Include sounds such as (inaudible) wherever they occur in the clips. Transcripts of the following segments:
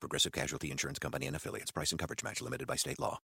Progressive Casualty Insurance Company and affiliates. Price and coverage match limited by state law.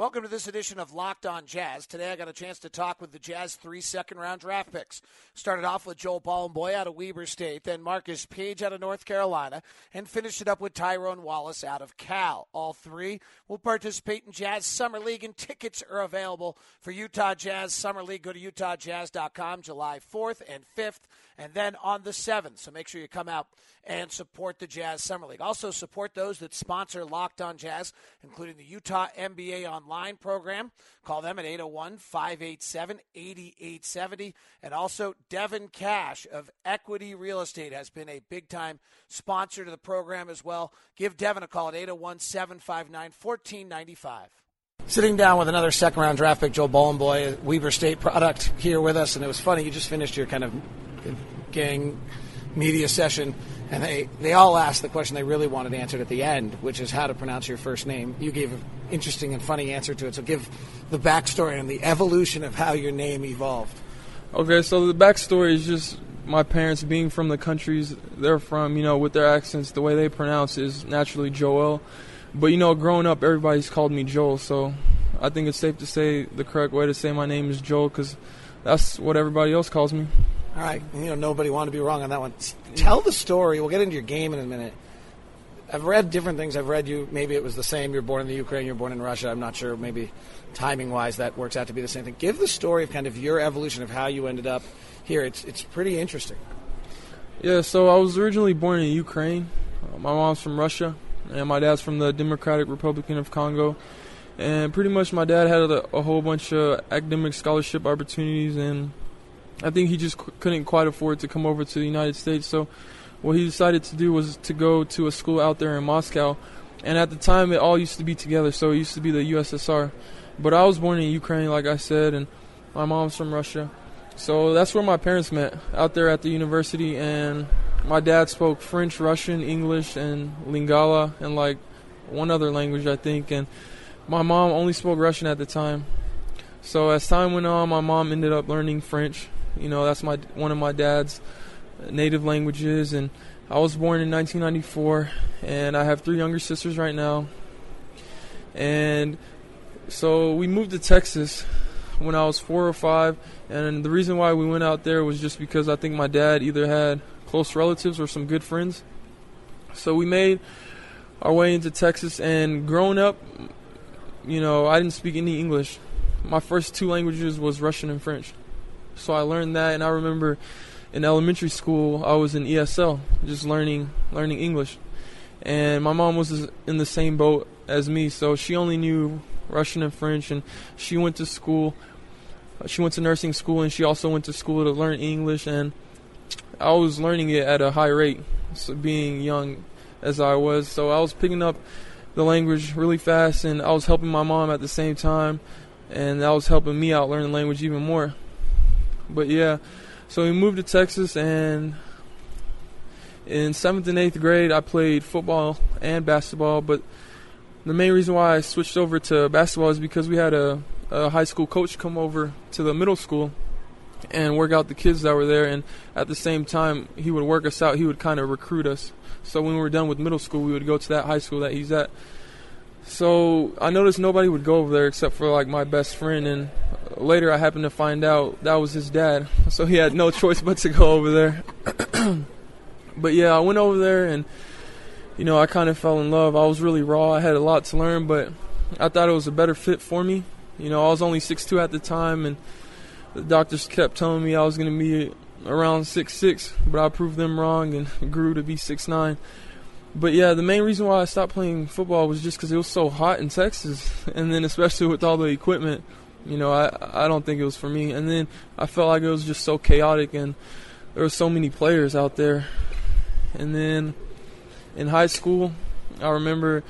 Welcome to this edition of Locked On Jazz. Today I got a chance to talk with the Jazz three second round draft picks. Started off with Joel Bolomboy out of Weber State, then Marcus Paige out of North Carolina, and finished it up with Tyrone Wallace out of Cal. All three will participate in Jazz Summer League, and tickets are available for Utah Jazz Summer League. Go to utahjazz.com July 4th and 5th and then on the 7th. So make sure you come out and support the Jazz Summer League. Also, support those that sponsor Locked On Jazz, including the Utah NBA Online program. Call them at 801 587 8870. And also, Devin Cash of Equity Real Estate has been a big time sponsor to the program as well. Give Devin a call at 801 759 1495. Sitting down with another second round draft pick, Joel Bolomboy, Weber State product, here with us. And it was funny, you just finished your kind of gang media session, and they, they all asked the question they really wanted answered at the end, which is how to pronounce your first name. You gave an interesting and funny answer to it, so give the backstory and the evolution of how your name evolved. Okay, so the backstory is just my parents being from the countries they're from, you know, with their accents, the way they pronounce is naturally Joel. But, you know, growing up, everybody's called me Joel, so I think it's safe to say the correct way to say my name is Joel because that's what everybody else calls me. All right, you know nobody wanted to be wrong on that one. Tell the story. We'll get into your game in a minute. I've read different things. I've read you. Maybe it was the same. You're born in the Ukraine. You're born in Russia. I'm not sure. Maybe timing wise, that works out to be the same thing. Give the story of kind of your evolution of how you ended up here. It's it's pretty interesting. Yeah. So I was originally born in Ukraine. Uh, my mom's from Russia, and my dad's from the Democratic Republic of Congo. And pretty much, my dad had a, a whole bunch of academic scholarship opportunities and I think he just couldn't quite afford to come over to the United States. So what he decided to do was to go to a school out there in Moscow. And at the time, it all used to be together. So it used to be the USSR. But I was born in Ukraine, like I said, and my mom's from Russia. So that's where my parents met, out there at the university. And my dad spoke French, Russian, English, and Lingala, and like one other language, I think. And my mom only spoke Russian at the time. So as time went on, my mom ended up learning French you know, that's my one of my dad's native languages, and I was born in 1994, and I have three younger sisters right now. And so we moved to Texas when I was four or five, and the reason why we went out there was just because I think my dad either had close relatives or some good friends. So we made our way into Texas, and growing up, you know, I didn't speak any English. My first two languages was Russian and French. So I learned that, and I remember in elementary school I was in ESL, just learning learning English, and my mom was in the same boat as me, so she only knew Russian and French, and she went to school. She went to nursing school, and she also went to school to learn English, and I was learning it at a high rate, so being young as I was. So I was picking up the language really fast, and I was helping my mom at the same time, and that was helping me out learn the language even more. But yeah, so we moved to Texas, and in seventh and eighth grade, I played football and basketball. But the main reason why I switched over to basketball is because we had a, a high school coach come over to the middle school and work out the kids that were there. And at the same time, he would work us out. He would kind of recruit us. So when we were done with middle school, we would go to that high school that he's at. So I noticed nobody would go over there except for like my best friend, and later I happened to find out that was his dad. (laughs) So he had no choice but to go over there. (clears throat) but yeah, I went over there and you know I kind of fell in love. I was really raw. I had a lot to learn, but I thought it was a better fit for me. You know, I was only six two at the time, and the doctors kept telling me I was going to be around six six, but I proved them wrong and (laughs) grew to be six nine but yeah, the main reason why I stopped playing football was just because it was so hot in Texas, (laughs) and then especially with all the equipment, you know, I I don't think it was for me. And then I felt like it was just so chaotic, and there were so many players out there. And then in high school, I remember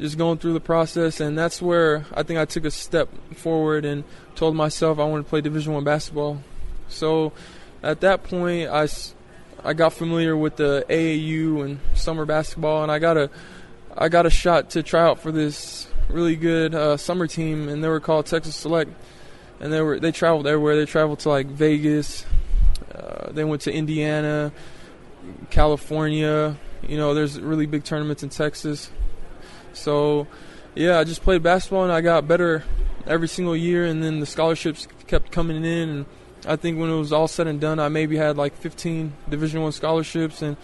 just going through the process, and that's where I think I took a step forward and told myself I want to play Division One basketball. So at that point, I, I got familiar with the AAU and summer basketball, and I got a I got a shot to try out for this really good uh, summer team, and they were called Texas Select, and they were they traveled everywhere. They traveled to like Vegas, uh, they went to Indiana, California. You know, there's really big tournaments in Texas. So, yeah, I just played basketball and I got better every single year, and then the scholarships kept coming in. And I think when it was all said and done, I maybe had like 15 Division One scholarships. And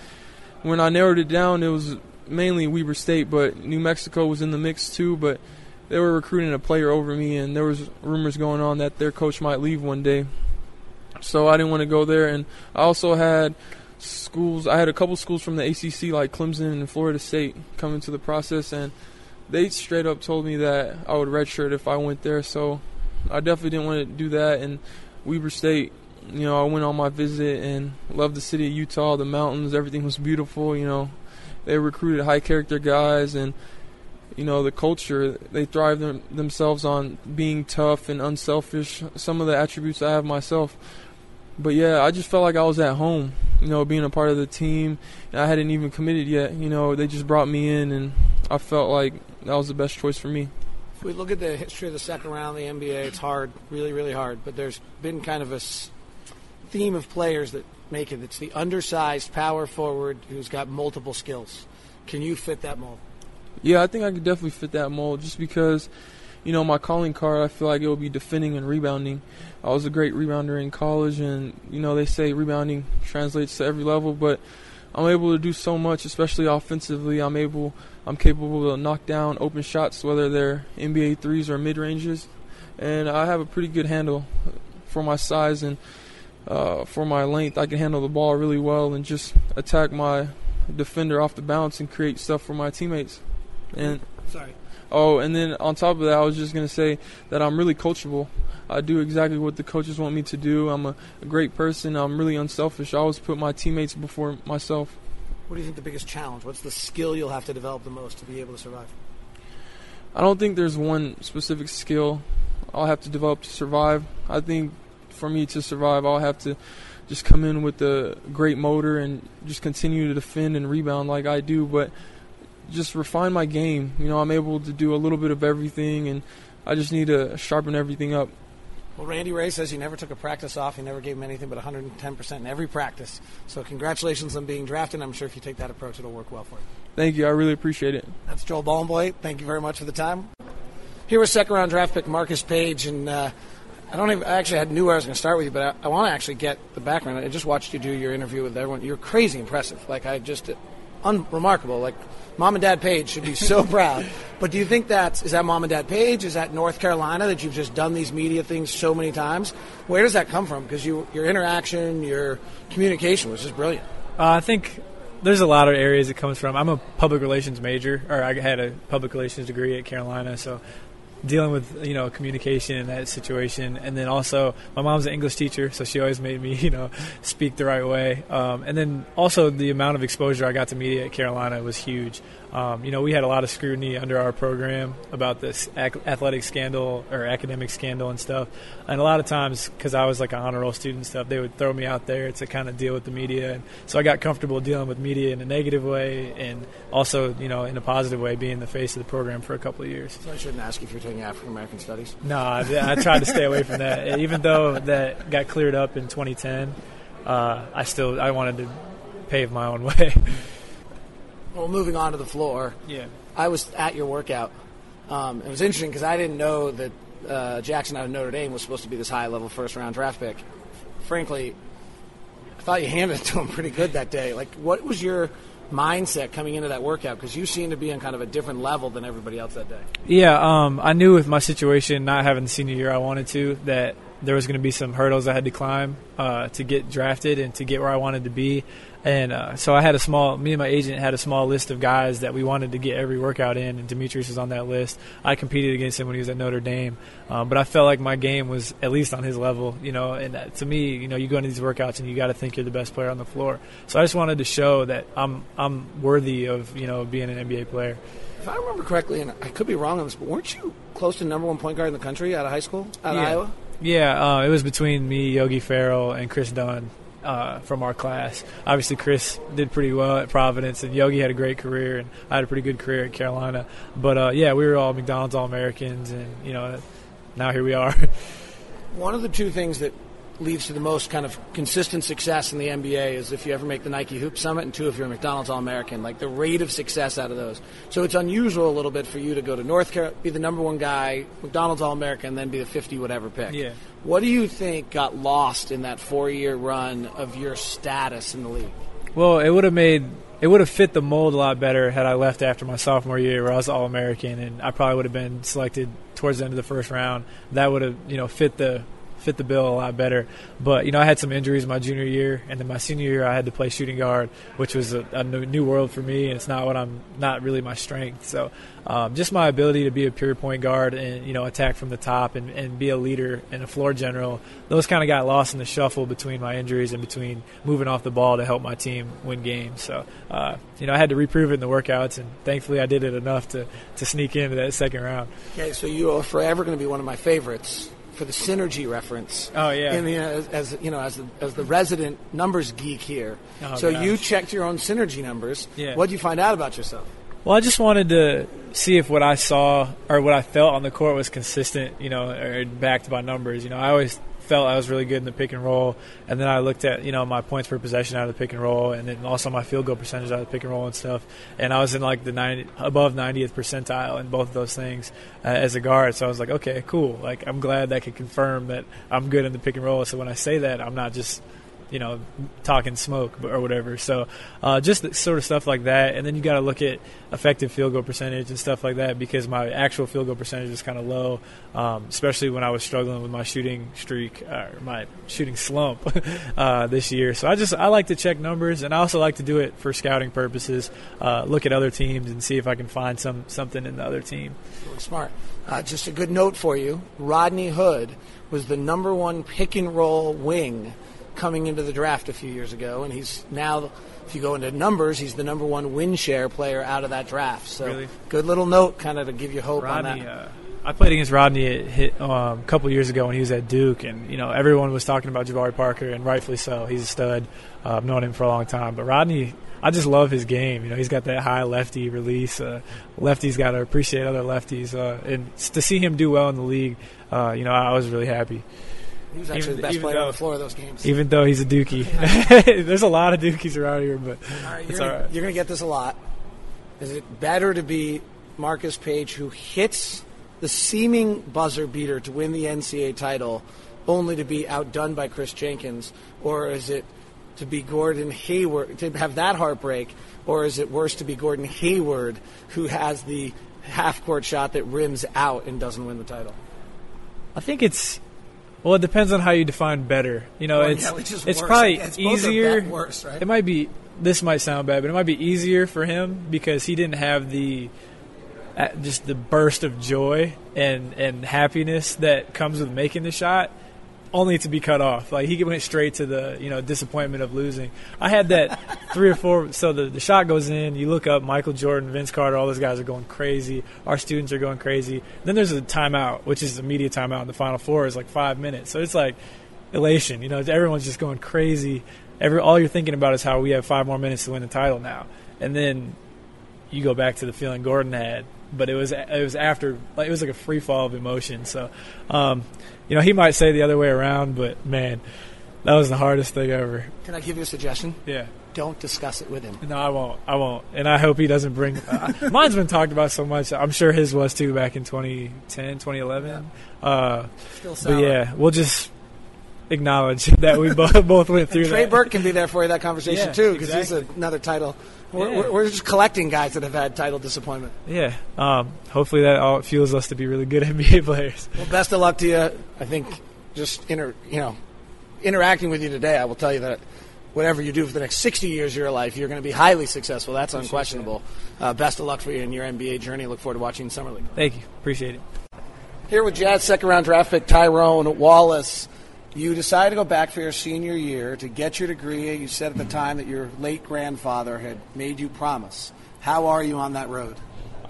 when I narrowed it down, it was mainly Weber State, but New Mexico was in the mix too. But they were recruiting a player over me, and there was rumors going on that their coach might leave one day. So I didn't want to go there, and I also had schools. I had a couple schools from the ACC, like Clemson and Florida State, come into the process, and they straight up told me that I would redshirt if I went there. So I definitely didn't want to do that. And Weber State, you know, I went on my visit and loved the city of Utah, the mountains, everything was beautiful. You know, they recruited high character guys and. You know the culture; they thrive them, themselves on being tough and unselfish. Some of the attributes I have myself but yeah, I just felt like I was at home, you know, being a part of the team. I hadn't even committed yet. You know, they just brought me in, and I felt like that was the best choice for me. We look at the history of the second round of the NBA, it's hard, really, really hard. But there's been kind of a theme of players that make it. It's the undersized power forward who's got multiple skills. Can you fit that mold? Yeah, I think I could definitely fit that mold just because you know, my calling card, I feel like it will be defending and rebounding. I was a great rebounder in college, and, you know, they say rebounding translates to every level, but I'm able to do so much, especially offensively. I'm able, I'm capable to knock down open shots, whether they're NBA threes or mid ranges, and I have a pretty good handle for my size and uh, for my length. I can handle the ball really well and just attack my defender off the bounce and create stuff for my teammates. And sorry. Oh, and then on top of that, I was just going to say that I'm really coachable. I do exactly what the coaches want me to do. I'm a, a, great person. I'm really unselfish. I always put my teammates before myself. What do you think the biggest challenge? What's the skill you'll have to develop the most to be able to survive? I don't think there's one specific skill I'll have to develop to survive. I think for me to survive, I'll have to just come in with a great motor and just continue to defend and rebound like I do. But just refine my game. You know, I'm able to do a little bit of everything, and I just need to sharpen everything up. Well, Randy Rahe says he never took a practice off. He never gave him anything but 110% in every practice. So, congratulations on being drafted. I'm sure if you take that approach, it'll work well for you. Thank you. I really appreciate it. That's Joel Bolomboy. Thank you very much for the time. Here was second round draft pick Marcus Paige, and uh, I don't even. I actually had knew where I was going to start with you, but I, I want to actually get the background. I just watched you do your interview with everyone. You're crazy impressive. Like I just unremarkable. Like mom and dad Paige should be so (laughs) proud. But do you think that's is that mom and dad Paige? Is that North Carolina that you've just done these media things so many times? Where does that come from? Because you your interaction, your communication was just brilliant. Uh, I think there's a lot of areas it comes from. I'm a public relations major, or I had a public relations degree at Carolina, so dealing with you know communication in that situation. And then also my mom's an english teacher so she always made me (laughs) you know speak the right way. Um, and then also the amount of exposure i got to media at carolina was huge um, you know, we had a lot of scrutiny under our program about this athletic scandal or academic scandal and stuff. And a lot of times, because I was like an honor roll student and stuff, they would throw me out there to kind of deal with the media. And so I got comfortable dealing with media in a negative way and also, you know, in a positive way, being the face of the program for a couple of years. So I shouldn't ask if you're taking African American studies. No, I, I tried to stay away from that. (laughs) Even though that got cleared up in 2010, uh, I still I wanted to pave my own way. (laughs) Well, moving on to the floor. Yeah. I was at your workout. Um, it was interesting because I didn't know that uh, Jackson out of Notre Dame was supposed to be this high level first round draft pick. Frankly, I thought you (laughs) handed it to him pretty good that day. Like, what was your mindset coming into that workout? Because you seemed to be on kind of a different level than everybody else that day. Yeah, um, I knew with my situation, not having the senior year I wanted to, that there was going to be some hurdles I had to climb uh, to get drafted and to get where I wanted to be. And uh, so I had a small, me and my agent had a small list of guys that we wanted to get every workout in, and Demetrius was on that list. I competed against him when he was at Notre Dame, um, but I felt like my game was at least on his level, you know. And that, to me, you know, you go into these workouts and you got to think you're the best player on the floor. So I just wanted to show that I'm I'm worthy of you know being an NBA player. If I remember correctly, and I could be wrong on this, but weren't you close to number one point guard in the country out of high school, out of Iowa? Yeah, uh, it was between me, Yogi Ferrell, and Kris Dunn uh, from our class. Obviously, Kris did pretty well at Providence, and Yogi had a great career, and I had a pretty good career at Carolina. But uh, yeah, we were all McDonald's All Americans, and you know, now here we are. (laughs) One of the two things that leads to the most kind of consistent success in the NBA is if you ever make the Nike Hoop Summit, and two, if you're a McDonald's All American, like the rate of success out of those. So it's unusual a little bit for you to go to North Carolina, be the number one guy, McDonald's All American, and then be the 50 whatever pick. Yeah. What do you think got lost in that four year run of your status in the league? Well, it would have made it would have fit the mold a lot better had I left after my sophomore year, where I was All American, and I probably would have been selected towards the end of the first round. That would have you know fit the fit the bill a lot better. But you know, I had some injuries my junior year, and then my senior year, I had to play shooting guard, which was a, a new world for me, and it's not what I'm not really my strength. So, um, just my ability to be a pure point guard and you know attack from the top and, and be a leader and a floor general, those kind of got lost in the shuffle between my injuries and between moving off the ball to help my team win games. So, uh, you know, I had to reprove it in the workouts, and thankfully, I did it enough to to sneak into that second round. Okay, so you are forever going to be one of my favorites for the synergy reference. Oh, yeah. In the, as, as you know, as the, as the resident numbers geek here. Oh, so gosh. you checked your own synergy numbers. Yeah. What did you find out about yourself? Well, I just wanted to see if what I saw or what I felt on the court was consistent, you know, or backed by numbers. You know, I always felt I was really good in the pick and roll, and then I looked at you know my points per possession out of the pick and roll, and then also my field goal percentage out of the pick and roll and stuff. And I was in like the 90, above 90th percentile in both of those things uh, as a guard. So I was like, okay, cool. Like I'm glad that could confirm that I'm good in the pick and roll. So when I say that, I'm not just you know, talking smoke or whatever. So uh, just sort of stuff like that. And then you got to look at effective field goal percentage and stuff like that because my actual field goal percentage is kind of low, um, especially when I was struggling with my shooting streak or my shooting slump (laughs) uh, this year. So I just I like to check numbers and I also like to do it for scouting purposes. Uh, look at other teams and see if I can find some something in the other team. Smart. Uh, just a good note for you Rodney Hood was the number one pick and roll wing coming into the draft a few years ago, and he's now. If you go into numbers, he's the number one win share player out of that draft. So, Really? good little note, kind of to give you hope on that. uh, I played against Rodney at hit, um, a couple years ago when he was at Duke, and you know everyone was talking about Jabari Parker, and rightfully so. He's a stud. Uh, I've known him for a long time, but Rodney, I just love his game. You know, he's got that high lefty release. Uh, lefties got to appreciate other lefties, uh, and to see him do well in the league, uh, you know, I was really happy. He was actually even- the best player on though- the floor of those games. Even though he's a Dookie, (laughs) (laughs) there's a lot of Dookies around here, but All right, it's you're all gonna, right. You're going to get this a lot. Is it better to be Marcus Paige, who hits the seeming buzzer beater to win the NCAA title, only to be outdone by Kris Jenkins, or is it to be Gordon Hayward to have that heartbreak, or is it worse to be Gordon Hayward, who has the half-court shot that rims out and doesn't win the title? I think it's well, it depends on how you define better. You know, Well, it's yeah, it's worse. probably It's easier. worse, right? It might be. This might sound bad, but it might be easier for him because he didn't have the uh, just the burst of joy and and happiness that comes with making the shot. Only to be cut off. Like he went straight to the you know disappointment of losing. I had that (laughs) three or four. So the, the shot goes in. You look up Michael Jordan, Vince Carter. All those guys are going crazy. Our students are going crazy. Then there's a timeout, which is a media timeout. in the final four is like five minutes. So it's like elation. You know, everyone's just going crazy. Every all you're thinking about is how we have five more minutes to win the title now. And then you go back to the feeling Gordon had, but it was it was after like it was like a free fall of emotion. So, um, you know, he might say the other way around, but man, that was the hardest thing ever. Can I give you a suggestion? Yeah. Don't discuss it with him. No, I won't. I won't. And I hope he doesn't bring. Uh, mine's been talked about so much. I'm sure his was too back in 2010, 2011. Uh, Still but yeah, we'll just acknowledge (laughs) that we both both went through Trey that. Burke can be there for you that conversation Yeah, too because exactly. he's another title. We're, Yeah. we're, just collecting guys that have had title disappointment. Yeah. Um, hopefully that all fuels us to be really good (laughs) NBA players. Well, best of luck to you. I think just inter, you know, interacting with you today, I will tell you that whatever you do for the next 60 years of your life, you're going to be highly successful. That's unquestionable. Uh, best of luck for you in your NBA journey. Look forward to watching Summer League. Thank you. Appreciate it. Here with Jazz second round draft pick Tyrone Wallace. You decided to go back for your senior year to get your degree. You said at the time that your late grandfather had made you promise. How are you on that road?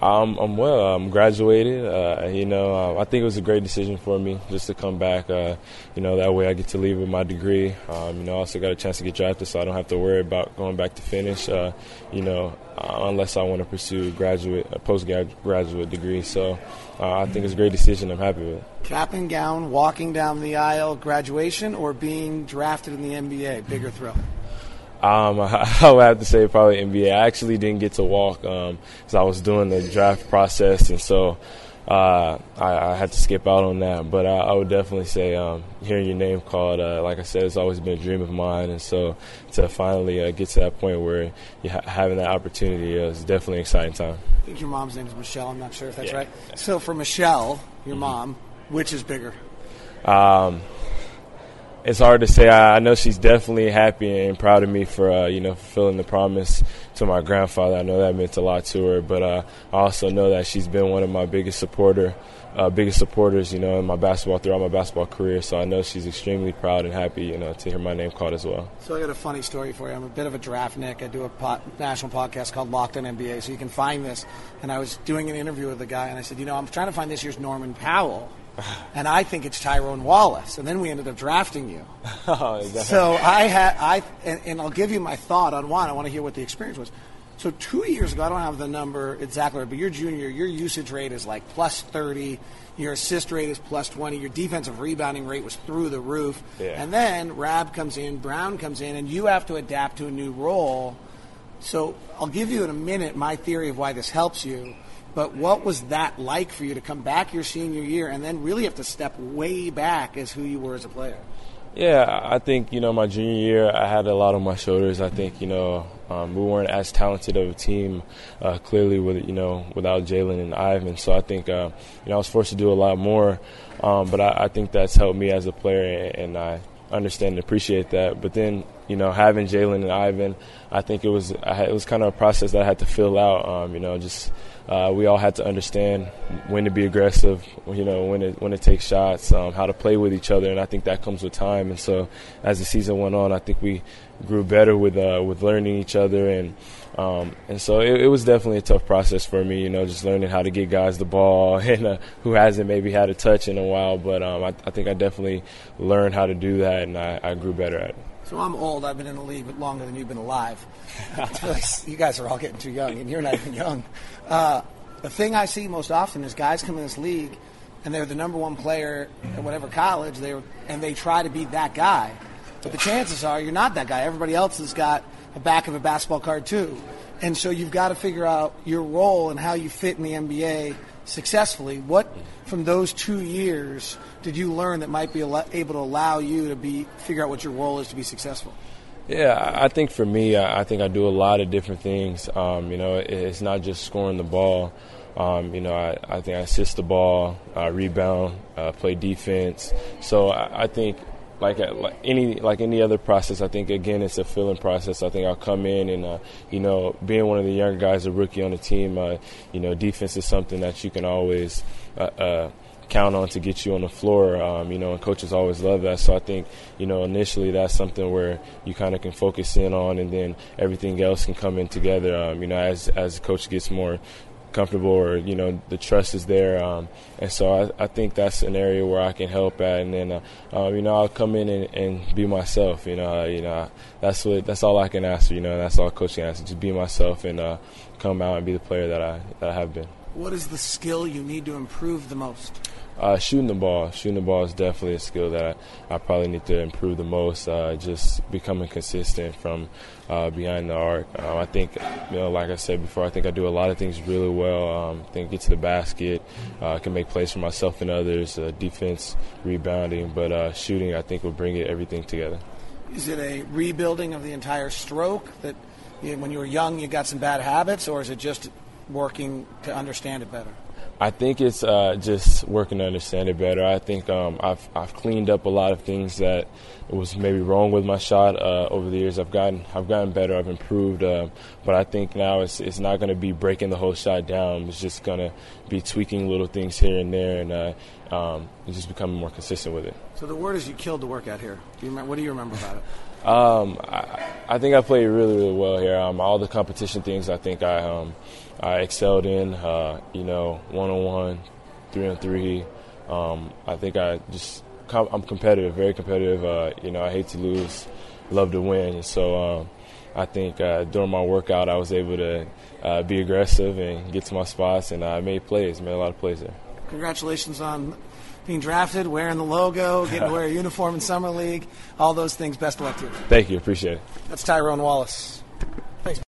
I'm, I'm well. I'm graduated. Uh, you know, uh, I think it was a great decision for me just to come back. Uh, you know, that way I get to leave with my degree. Um, you know, I also got a chance to get drafted, so I don't have to worry about going back to finish. Uh, you know, uh, unless I want to pursue graduate, a postgraduate degree. So uh, I think it's a great decision. I'm happy with. Cap and gown, walking down the aisle, graduation, or being drafted in the NBA, bigger thrill. Um, (laughs) I, would have to say probably NBA. I actually didn't get to walk because um, I was doing the draft process, and so uh, I, I, had to skip out on that. But I, I would definitely say um, hearing your name called, uh, like I said, it's always been a dream of mine, and so to finally uh, get to that point where you're ha- having that opportunity is definitely an exciting time. I think your mom's name is Michelle. I'm not sure if that's yeah. right. So for Michelle, your mm-hmm. mom, which is bigger? Um, it's hard to say. I, I, know she's definitely happy and proud of me for uh, you know fulfilling the promise to my grandfather. I know that meant a lot to her, but uh, I also know that she's been one of my biggest supporter, uh, biggest supporters. You know, in my basketball throughout my basketball career. So I know she's extremely proud and happy. You know, to hear my name called as well. So I got a funny story for you. I'm a bit of a draft nick. I do a pot, national podcast called Locked On NBA, so you can find this. And I was doing an interview with a guy, and I said, you know, I'm trying to find this year's Norman Powell (laughs) and I think it's Tyrone Wallace. And then we ended up drafting you. (laughs) oh, so I had I and, and, I'll give you my thought on one. I want to hear what the experience was. So two years ago, I don't have the number exactly, but your junior, your usage rate is like plus thirty. Your assist rate is plus twenty. Your defensive rebounding rate was through the roof. Yeah. And then Rabb comes in, Brown comes in, and you have to adapt to a new role. So I'll give you in a minute my theory of why this helps you. But what was that like for you to come back your senior year and then really have to step way back as who you were as a player? Yeah, I think you know my junior year I had a lot on my shoulders. I think you know um, we weren't as talented of a team uh, clearly with you know without Jaylen and Ivan. So I think uh, you know I was forced to do a lot more. Um, but I, I, think that's helped me as a player, and I understand and appreciate that. But then you know having Jaylen and Ivan, I think it was it was kind of a process that I had to fill out. Um, you know just uh, we all had to understand when to be aggressive, you know, when it when to take shots, um, how to play with each other, and I think that comes with time. And so, as the season went on, I think we grew better with uh, with learning each other, and um, and so it, it, was definitely a tough process for me, you know, just learning how to get guys the ball, (laughs) and uh, who hasn't maybe had a touch in a while, but um, I, I, think I definitely learned how to do that, and I, I grew better at it. So I'm old. I've been in the league longer than you've been alive. you guys are all getting too young, and you're not even young. Uh, the thing I see most often is guys come in this league, and they're the number one player at whatever college, they and they try to be that guy. But the chances are you're not that guy. Everybody else has got a back of a basketball card too, and so you've got to figure out your role and how you fit in the NBA successfully. What from those two years did you learn that might be able to allow you to be figure out what your role is to be successful? Yeah, I think for me, I think I do a lot of different things. Um, you know, it's not just scoring the ball. Um, you know, I, I, think I assist the ball, uh, rebound, uh, play defense. So I, I think like, uh, like, any like any other process, I think again it's a feeling process. I think I'll come in and uh, you know being one of the younger guys, a rookie on the team, uh, you know defense is something that you can always uh, uh, count on to get you on the floor. Um, you know, and coaches always love that. So I think you know initially that's something where you kind of can focus in on, and then everything else can come in together. Um, you know, as as the coach gets more comfortable or you know the trust is there um, and so I, I, think that's an area where I can help at and then uh, um, you know I'll come in and, and be myself you know you know that's what that's all I can ask for you know that's all coach can ask just be myself and uh, come out and be the player that I that I have been. What is the skill you need to improve the most uh, shooting the ball, shooting the ball is definitely a skill that I, I probably need to improve the most. Uh, just becoming consistent from uh, behind the arc. Um, I think, you know, like I said before, I think I do a lot of things really well. Um, I think get to the basket, uh, can make plays for myself and others. Uh, defense, rebounding, but uh, shooting, I think will bring it everything together. Is it a rebuilding of the entire stroke that you when you were young you got some bad habits, or is it just working to understand it better? I think it's uh, just working to understand it better. I think um, I've I've cleaned up a lot of things that was maybe wrong with my shot uh, over the years. I've gotten I've gotten better. I've improved, uh, but I think now it's it's not going to be breaking the whole shot down. It's just going to be tweaking little things here and there, and uh, um, just becoming more consistent with it. So the word is you killed the workout here. Do you remember, what do you remember about it? Um, I, I, think I played really, really well here. Um, all the competition things, I think I um, I excelled in. Uh, you know, one on one, three on three. Um, I think I just I'm competitive, very competitive. Uh, you know, I hate to lose, love to win. So um, I think uh, during my workout, I was able to uh, be aggressive and get to my spots, and I made plays, made a lot of plays there. Congratulations on being drafted, wearing the logo, getting to wear a (laughs) uniform in summer league, all those things. Best of luck to you. Thank you, appreciate it. That's Tyrone Wallace.